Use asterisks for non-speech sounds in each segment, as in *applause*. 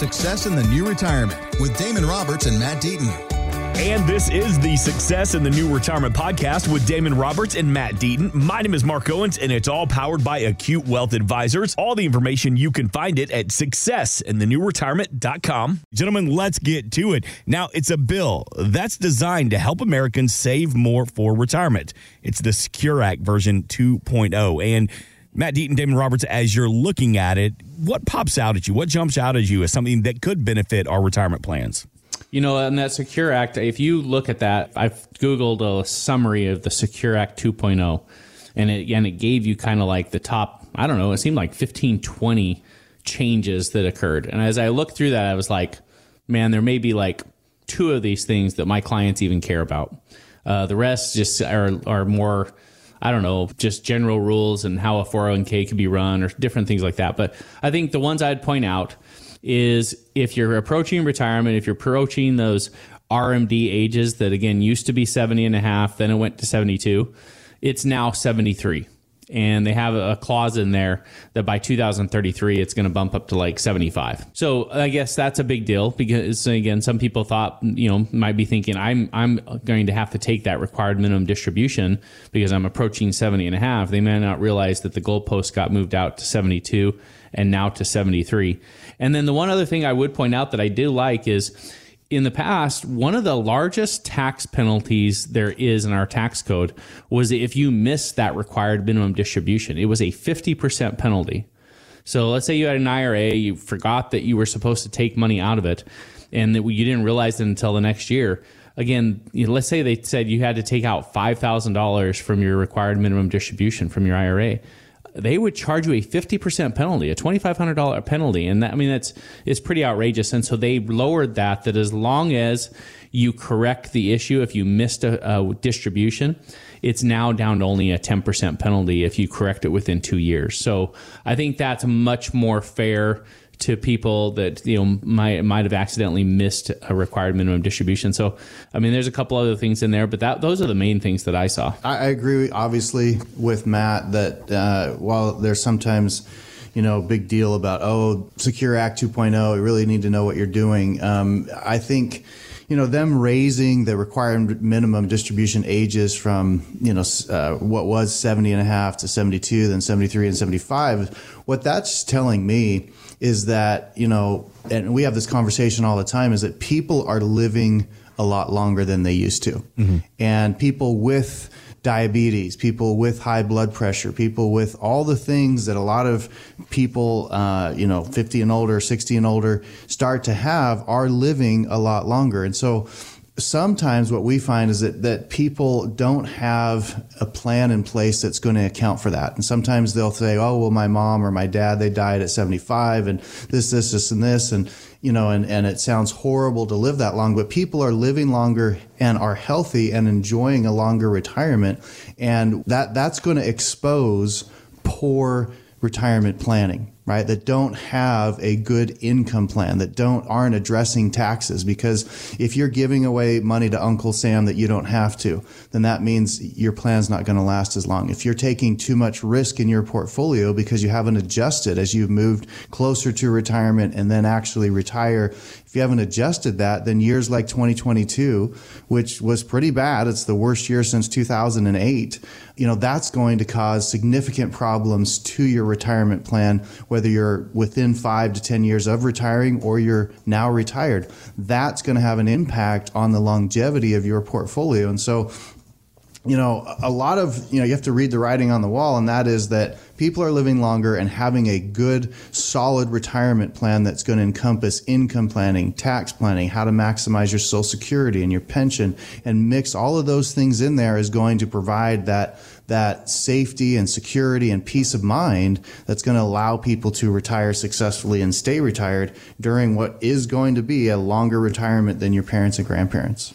Success in the New Retirement with Damon Roberts and Matt Deaton. And this is the Success in the New Retirement podcast with Damon Roberts and Matt Deaton. My name is Mark Owens, and it's all powered by Acute Wealth Advisors. All the information you can find it at successinthenewretirement.com. Gentlemen, let's get to it. Now, it's a bill that's designed to help Americans save more for retirement. It's the Secure Act version 2.0. And Matt Deaton, Damon Roberts, as you're looking at it, what pops out at you? What jumps out at you as something that could benefit our retirement plans? You know, in that Secure Act, if you look at that, I've Googled a summary of the Secure Act 2.0, and it, and it gave you kind of like the top, I don't know, it seemed like 15, 20 changes that occurred. And as I looked through that, I was like, man, there may be like two of these things that my clients even care about. Uh, the rest just are, are more, I don't know, just general rules and how a 401k could be run or different things like that. But I think the ones I'd point out is if you're approaching retirement, if you're approaching those RMD ages that again used to be 70 and a half, then it went to 72, it's now 73. And they have a clause in there that by 2033, it's going to bump up to like 75. So I guess that's a big deal because again, some people thought, you know, might be thinking I'm, I'm going to have to take that required minimum distribution because I'm approaching 70 and a half. They may not realize that the goalpost got moved out to 72 and now to 73. And then the one other thing I would point out that I do like is in the past, one of the largest tax penalties there is in our tax code was if you missed that required minimum distribution. It was a 50% penalty. So let's say you had an IRA, you forgot that you were supposed to take money out of it, and that you didn't realize it until the next year. Again, you know, let's say they said you had to take out $5,000 from your required minimum distribution from your IRA they would charge you a 50% penalty, a $2,500 penalty. And that, I mean, that's, it's pretty outrageous. And so they lowered that, that as long as you correct the issue, if you missed a, a distribution, it's now down to only a 10% penalty if you correct it within two years. So I think that's much more fair to people that you know might might have accidentally missed a required minimum distribution. So, I mean, there's a couple other things in there, but that those are the main things that I saw. I, agree, obviously, with Matt that uh, while there's sometimes you know, big deal about, oh, Secure Act 2.0, you really need to know what you're doing. Um, I think, you know, them raising the required minimum distribution ages from, you know, uh, what was 70 and a half to 72, then 73 and 75, what that's telling me is that, you know, and we have this conversation all the time, is that people are living a lot longer than they used to. Mm-hmm. And people with diabetes, people with high blood pressure, people with all the things that a lot of people, uh, you know, 50 and older, 60 and older start to have are living a lot longer. And so sometimes what we find is that, that people don't have a plan in place that's going to account for that. And sometimes they'll say, oh, well, my mom or my dad, they died at 75 and this, this, this, and this. And, you know, and, and it sounds horrible to live that long, but people are living longer and are healthy and enjoying a longer retirement. And that, that's going to expose poor retirement planning right that don't have a good income plan that don't aren't addressing taxes. Because if you're giving away money to uncle sam that you don't have to then that means your plan's not going to last as long. If you're taking too much risk in your portfolio because you haven't adjusted as you've moved closer to retirement and then actually retire if you haven't adjusted that, then years like 2022, which was pretty bad, it's the worst year since 2008, you know, that's going to cause significant problems to your retirement plan, whether you're within five to 10 years of retiring or you're now retired. That's going to have an impact on the longevity of your portfolio. And so you know, a lot of, you know, you have to read the writing on the wall, and that is that people are living longer and having a good, solid retirement plan that's going to encompass income planning, tax planning, how to maximize your social security and your pension, and mix all of those things in there is going to provide that that safety and security and peace of mind that's going to allow people to retire successfully and stay retired during what is going to be a longer retirement than your parents and grandparents.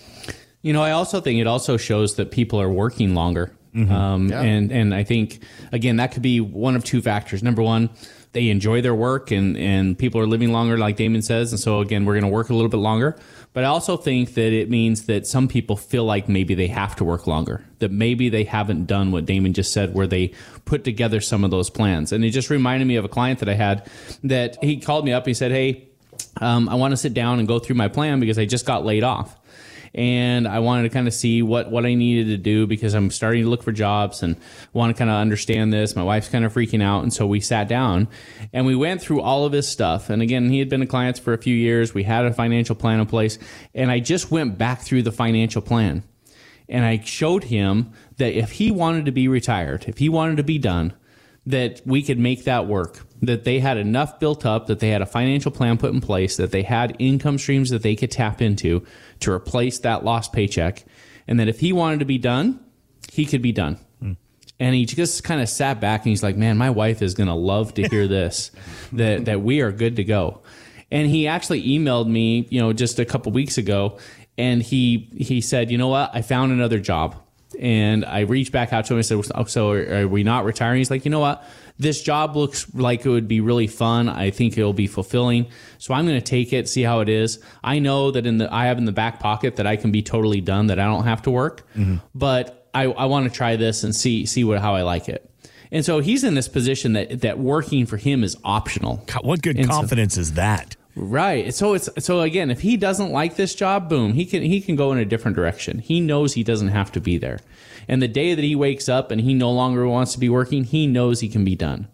You know, I also think it also shows that people are working longer. Mm-hmm. Um, yeah. And and I think again that could be one of two factors. Number one, they enjoy their work and and people are living longer, like Damon says. And so again, we're going to work a little bit longer. But I also think that it means that some people feel like maybe they have to work longer. That maybe they haven't done what Damon just said, where they put together some of those plans. And it just reminded me of a client that I had that he called me up. And he said, "Hey." um, I want to sit down and go through my plan because I just got laid off. And I wanted to kind of see what, what I needed to do because I'm starting to look for jobs and want to kind of understand this. My wife's kind of freaking out. And so we sat down and we went through all of his stuff. And again, he had been a client for a few years. We had a financial plan in place. And I just went back through the financial plan and I showed him that if he wanted to be retired, if he wanted to be done, that we could make that work. That they had enough built up, that they had a financial plan put in place, that they had income streams that they could tap into to replace that lost paycheck, and that if he wanted to be done, he could be done. Hmm. And he just kind of sat back and he's like, "Man, my wife is going to love to hear this, *laughs* that that we are good to go." And he actually emailed me, you know, just a couple weeks ago, and he he said, "You know what? I found another job." And I reached back out to him and said, "Oh, "So are, are we not retiring?" He's like, "You know what? This job looks like it would be really fun. I think it'll be fulfilling. So I'm going to take it, see how it is. I know that in the I have in the back pocket that I can be totally done, that I don't have to work. Mm-hmm. But I, I want to try this and see see what how I like it." And so he's in this position that that working for him is optional. What good And so- confidence is that? Right. So it's so again, if he doesn't like this job, boom, he can he can go in a different direction. He knows he doesn't have to be there. And the day that he wakes up and he no longer wants to be working, he knows he can be done.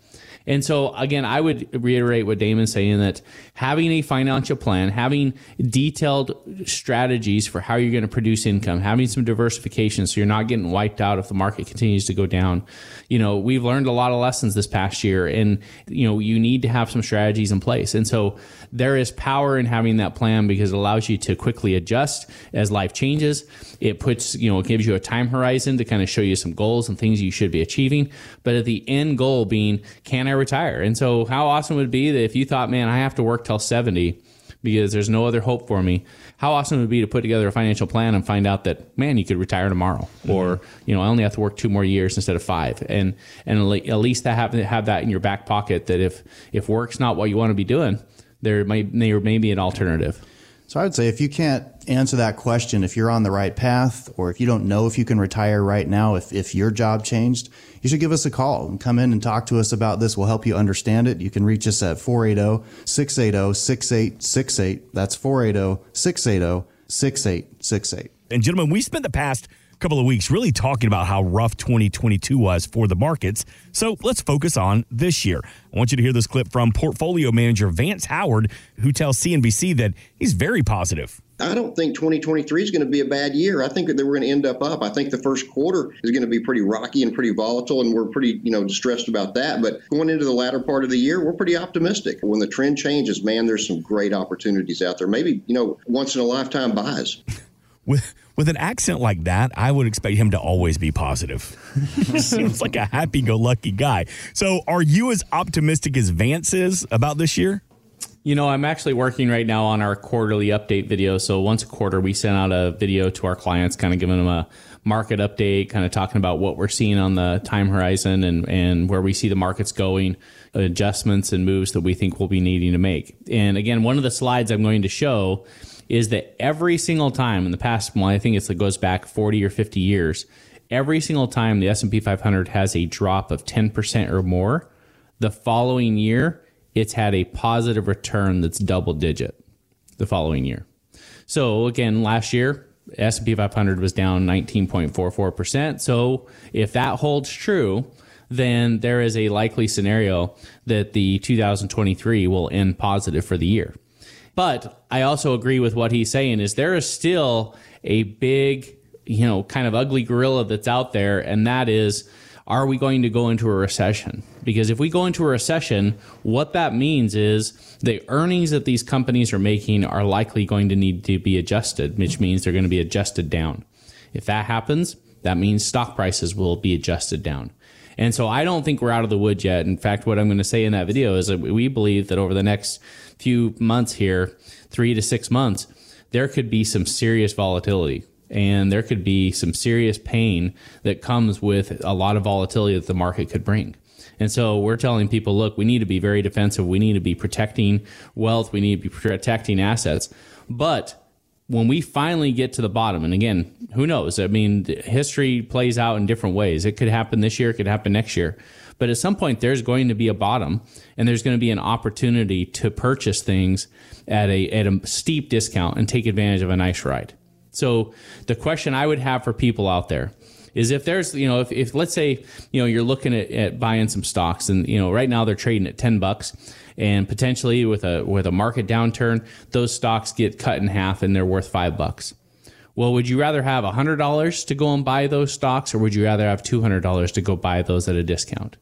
And so again, I would reiterate what Damon's saying that having a financial plan, having detailed strategies for how you're going to produce income, having some diversification so you're not getting wiped out if the market continues to go down. You know, we've learned a lot of lessons this past year and you know, you need to have some strategies in place. And so there is power in having that plan because it allows you to quickly adjust as life changes. It puts, you know, it gives you a time horizon to kind of show you some goals and things you should be achieving. But at the end goal being, can I retire? And so how awesome would it be that if you thought, man, I have to work till 70 because there's no other hope for me. How awesome would it be to put together a financial plan and find out that man, you could retire tomorrow, mm-hmm. or you know, I only have to work two more years instead of five, and and at least that have have that in your back pocket that if if work's not what you want to be doing, there might there may be an alternative. So I would say if you can't answer that question, if you're on the right path, or if you don't know if you can retire right now, if, if your job changed, you should give us a call and come in and talk to us about this. We'll help you understand it. You can reach us at 480 680 6868. That's 480 680 6868. And gentlemen, we spent the past couple of weeks really talking about how rough 2022 was for the markets. So let's focus on this year. I want you to hear this clip from portfolio manager Vance Howard, who tells CNBC that he's very positive. I don't think 2023 is going to be a bad year. I think that we're going to end up up. I think the first quarter is going to be pretty rocky and pretty volatile, and we're pretty, you know, distressed about that. But going into the latter part of the year, we're pretty optimistic. When the trend changes, man, there's some great opportunities out there. Maybe, you know, once in a lifetime buys. With with an accent like that, I would expect him to always be positive. *laughs* seems like a happy-go-lucky guy. So, are you as optimistic as Vance is about this year? You know, I'm actually working right now on our quarterly update video. So once a quarter, we send out a video to our clients, kind of giving them a market update, kind of talking about what we're seeing on the time horizon and, and where we see the markets going, adjustments and moves that we think we'll be needing to make. And again, one of the slides I'm going to show is that every single time in the past, well, I think it's, it goes back 40 or 50 years, every single time the S&P 500 has a drop of 10% or more, the following year, it's had a positive return that's double digit the following year. So again, last year S&P 500 was down 19.44%. So if that holds true, then there is a likely scenario that the 2023 will end positive for the year. But I also agree with what he's saying is there is still a big, you know, kind of ugly gorilla that's out there and that is are we going to go into a recession? Because if we go into a recession, what that means is the earnings that these companies are making are likely going to need to be adjusted, which means they're going to be adjusted down. If that happens, that means stock prices will be adjusted down. And so I don't think we're out of the woods yet. In fact, what I'm going to say in that video is that we believe that over the next few months here, three to six months, there could be some serious volatility and there could be some serious pain that comes with a lot of volatility that the market could bring. And so we're telling people, look, we need to be very defensive. We need to be protecting wealth. We need to be protecting assets. But when we finally get to the bottom, and again, who knows? I mean, history plays out in different ways. It could happen this year, it could happen next year. But at some point, there's going to be a bottom, and there's going to be an opportunity to purchase things at a at a steep discount and take advantage of a nice ride. So the question I would have for people out there is if there's you know if, if let's say you know you're looking at, at buying some stocks and you know right now they're trading at 10 bucks and potentially with a with a market downturn those stocks get cut in half and they're worth five bucks well would you rather have $100 to go and buy those stocks or would you rather have $200 to go buy those at a discount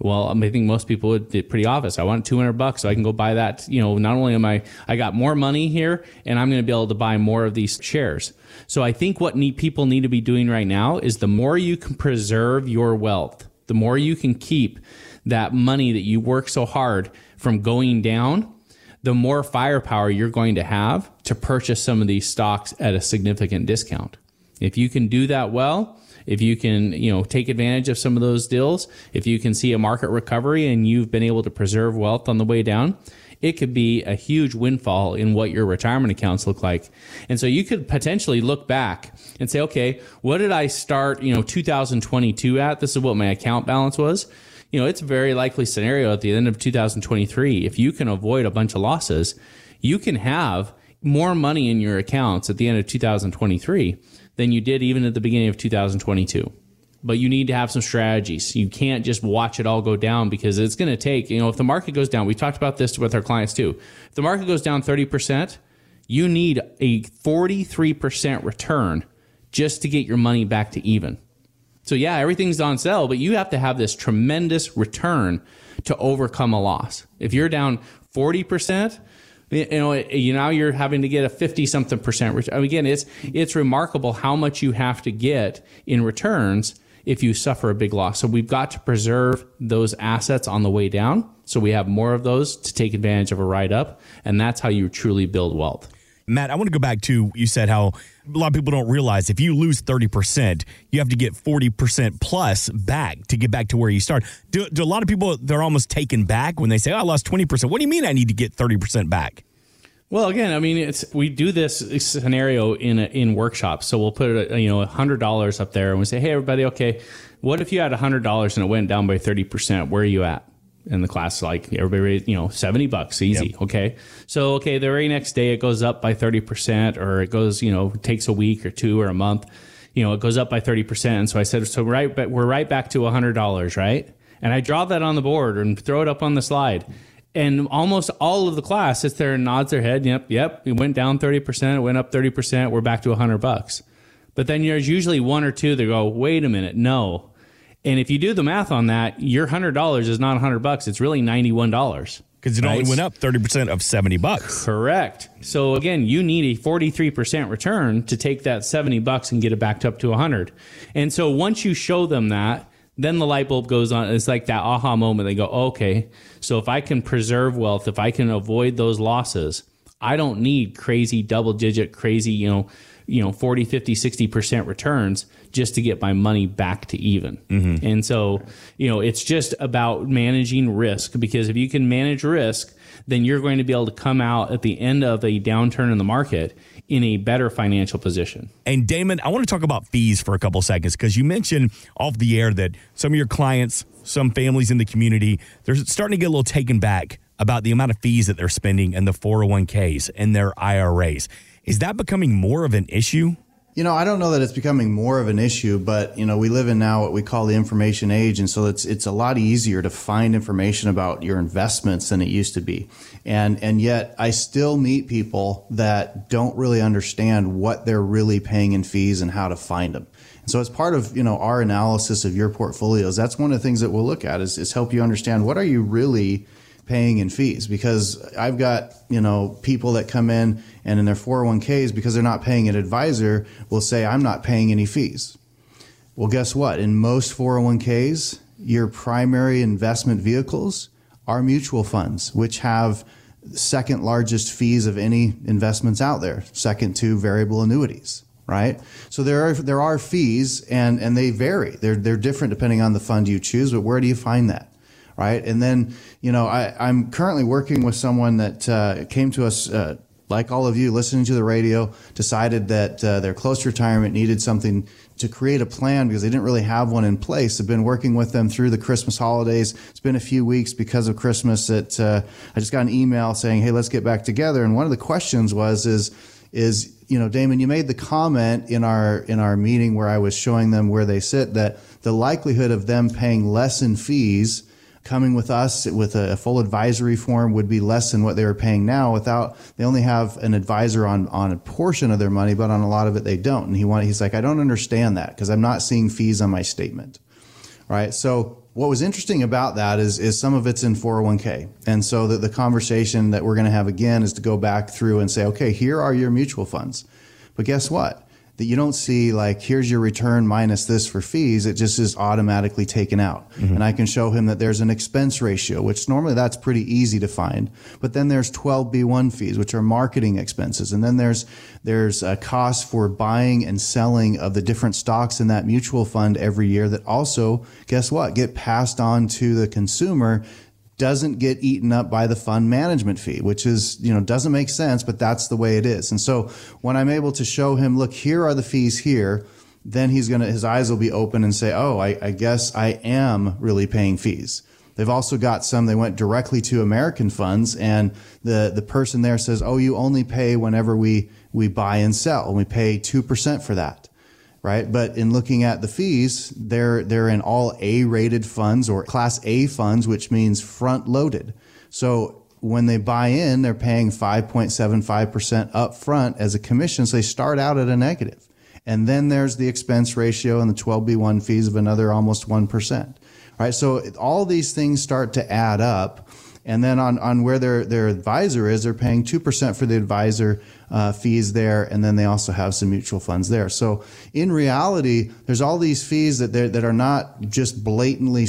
well, I think most people would be pretty obvious. I want 200 bucks so I can go buy that. You know, not only am I, I got more money here and I'm going to be able to buy more of these shares. So I think what need, people need to be doing right now is the more you can preserve your wealth, the more you can keep that money that you work so hard from going down, the more firepower you're going to have to purchase some of these stocks at a significant discount. If you can do that well, if you can, you know, take advantage of some of those deals, if you can see a market recovery and you've been able to preserve wealth on the way down, it could be a huge windfall in what your retirement accounts look like. And so you could potentially look back and say, okay, what did I start, you know, 2022 at? This is what my account balance was. You know, it's a very likely scenario at the end of 2023. If you can avoid a bunch of losses, you can have more money in your accounts at the end of 2023 than you did even at the beginning of 2022. But you need to have some strategies. You can't just watch it all go down because it's going to take, you know, if the market goes down, we talked about this with our clients too. If the market goes down 30%, you need a 43% return just to get your money back to even. So yeah, everything's on sale, but you have to have this tremendous return to overcome a loss. If you're down 40%, you know, you now you're having to get a 50 something percent return. Again, it's it's remarkable how much you have to get in returns if you suffer a big loss. So we've got to preserve those assets on the way down. So we have more of those to take advantage of a ride up, and that's how you truly build wealth. Matt, I want to go back to you said how a lot of people don't realize if you lose 30%, you have to get 40% plus back to get back to where you start. Do, do a lot of people, they're almost taken back when they say, oh, I lost 20%. What do you mean I need to get 30% back? Well, again, I mean, it's we do this scenario in a, in workshops. So we'll put a, you know hundred dollars up there, and we say, "Hey, everybody, okay, what if you had hundred dollars and it went down by thirty percent? Where are you at?" And the class like everybody, you know, seventy bucks, easy. Yep. Okay, so okay, the very next day it goes up by thirty percent, or it goes, you know, takes a week or two or a month. You know, it goes up by thirty percent. And so I said, so right, but we're right back to hundred dollars, right? And I draw that on the board and throw it up on the slide and almost all of the class sits there and nods their head. Yep, yep. It went down thirty percent. It went up thirty percent. We're back to hundred bucks. But then there's usually one or two that go, "Wait a minute, no." And if you do the math on that, your hundred dollars is not hundred bucks. It's really ninety one dollars because it right? only went up thirty percent of seventy bucks. Correct. So again, you need a forty three percent return to take that seventy bucks and get it back up to hundred. And so once you show them that then the light bulb goes on. It's like that aha moment. They go, okay, so if I can preserve wealth, if I can avoid those losses, I don't need crazy double digit, crazy, you know, you know, 40, 50, 60% returns just to get my money back to even. Mm-hmm. And so, you know, it's just about managing risk because if you can manage risk, then you're going to be able to come out at the end of a downturn in the market in a better financial position. And Damon, I want to talk about fees for a couple seconds because you mentioned off the air that some of your clients, some families in the community, they're starting to get a little taken back about the amount of fees that they're spending in the 401ks and their IRAs. Is that becoming more of an issue? You know, I don't know that it's becoming more of an issue, but you know, we live in now what we call the information age, and so it's it's a lot easier to find information about your investments than it used to be. And and yet, I still meet people that don't really understand what they're really paying in fees and how to find them. And so, as part of you know our analysis of your portfolios, that's one of the things that we'll look at is, is help you understand what are you really paying in fees because I've got, you know, people that come in and in their 401ks because they're not paying an advisor will say I'm not paying any fees. Well, guess what? In most 401ks, your primary investment vehicles are mutual funds, which have second largest fees of any investments out there, second to variable annuities right? So there are there are fees and and they vary. They're they're different depending on the fund you choose, but where do you find that? Right? And then, you know, I, I'm currently working with someone that uh, came to us uh, like all of you, listening to the radio, decided that uh, they're close retirement, needed something to create a plan because they didn't really have one in place. I've been working with them through the Christmas holidays. It's been a few weeks because of Christmas that uh, I just got an email saying, "Hey, let's get back together." And one of the questions was, "Is is you know, Damon, you made the comment in our in our meeting where I was showing them where they sit that the likelihood of them paying less in fees coming with us with a full advisory form would be less than what they were paying now without they only have an advisor on on a portion of their money but on a lot of it they don't. And he wanted he's like I don't understand that because I'm not seeing fees on my statement. Right? So what was interesting about that is is some of it's in 401k and so the, the conversation that we're going to have again is to go back through and say okay here are your mutual funds. But guess what that you don't see like here's your return minus this for fees. It just is automatically taken out. Mm-hmm. and i can show him that there's an expense ratio which normally that's pretty easy to find. But then there's 12b1 fees which are marketing expenses. And then there's there's a cost for buying and selling of the different stocks in that mutual fund every year that also guess what get passed on to the consumer doesn't get eaten up by the fund management fee, which is, you know, doesn't make sense, but that's the way it is. And so when I'm able to show him, look, here are the fees here, then he's going to, his eyes will be open and say, oh, I, I guess I am really paying fees. They've also got some, they went directly to American funds and the, the person there says, oh, you only pay whenever we, we buy and sell and we pay 2% for that right? But in looking at the fees, they're they're in all A-rated funds or Class A funds, which means front loaded. So when they buy in, they're paying 5.75% up front as a commission. So they start out at a negative. And then there's the expense ratio and the 12B1 fees of another almost 1%. Right? So all these things start to add up. And then on, on where their, their advisor is, they're paying 2% for the advisor uh, fees there, and then they also have some mutual funds there. So in reality, there's all these fees that that are not just blatantly,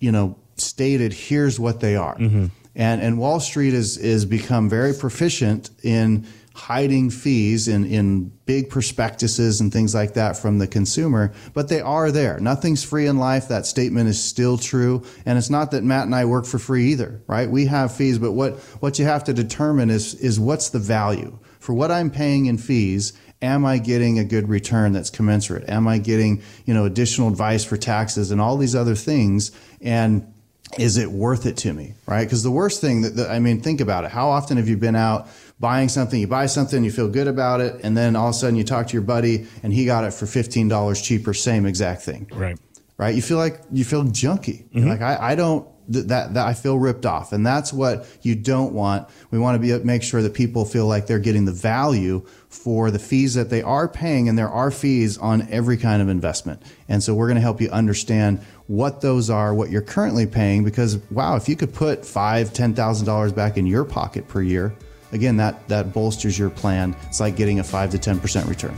you know, stated. Here's what they are. Mm-hmm. And and Wall Street is is become very proficient in hiding fees in, in big prospectuses and things like that from the consumer, but they are there. Nothing's free in life. That statement is still true. And it's not that Matt and I work for free either, right? We have fees, but what, what you have to determine is, is what's the value? for what I'm paying in fees, am I getting a good return that's commensurate? Am I getting, you know, additional advice for taxes and all these other things? And is it worth it to me? Right? Because the worst thing that, that, I mean, think about it. How often have you been out buying something, you buy something, you feel good about it, and then all of a sudden you talk to your buddy and he got it for $15 cheaper, same exact thing. Right. Right. You feel like you feel junky. Mm-hmm. Like I, I don't that, that I feel ripped off. And that's what you don't want. We want to be make sure that people feel like they're getting the value for the fees that they are paying. And there are fees on every kind of investment. And so we're going to help you understand what those are, what you're currently paying. Because wow, if you could put five, ten thousand dollars back in your pocket per year, again, that that bolsters your plan. It's like getting a five to ten percent return.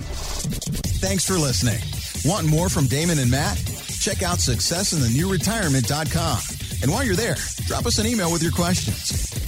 Thanks for listening. Want more from Damon and Matt? Check out successinthenewretirement.com. And while you're there, drop us an email with your questions.